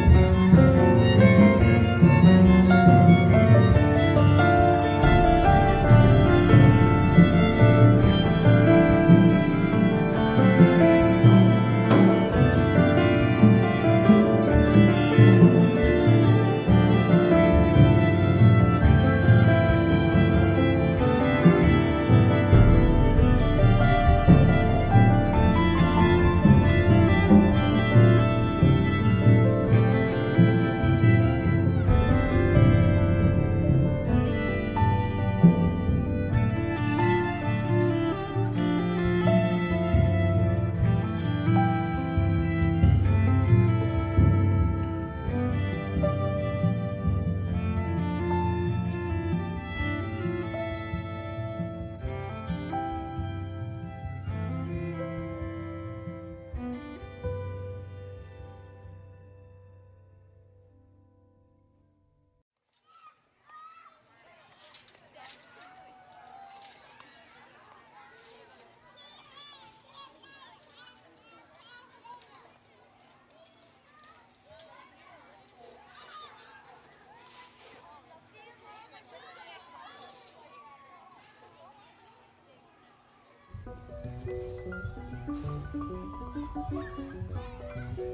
Bye. Thank you.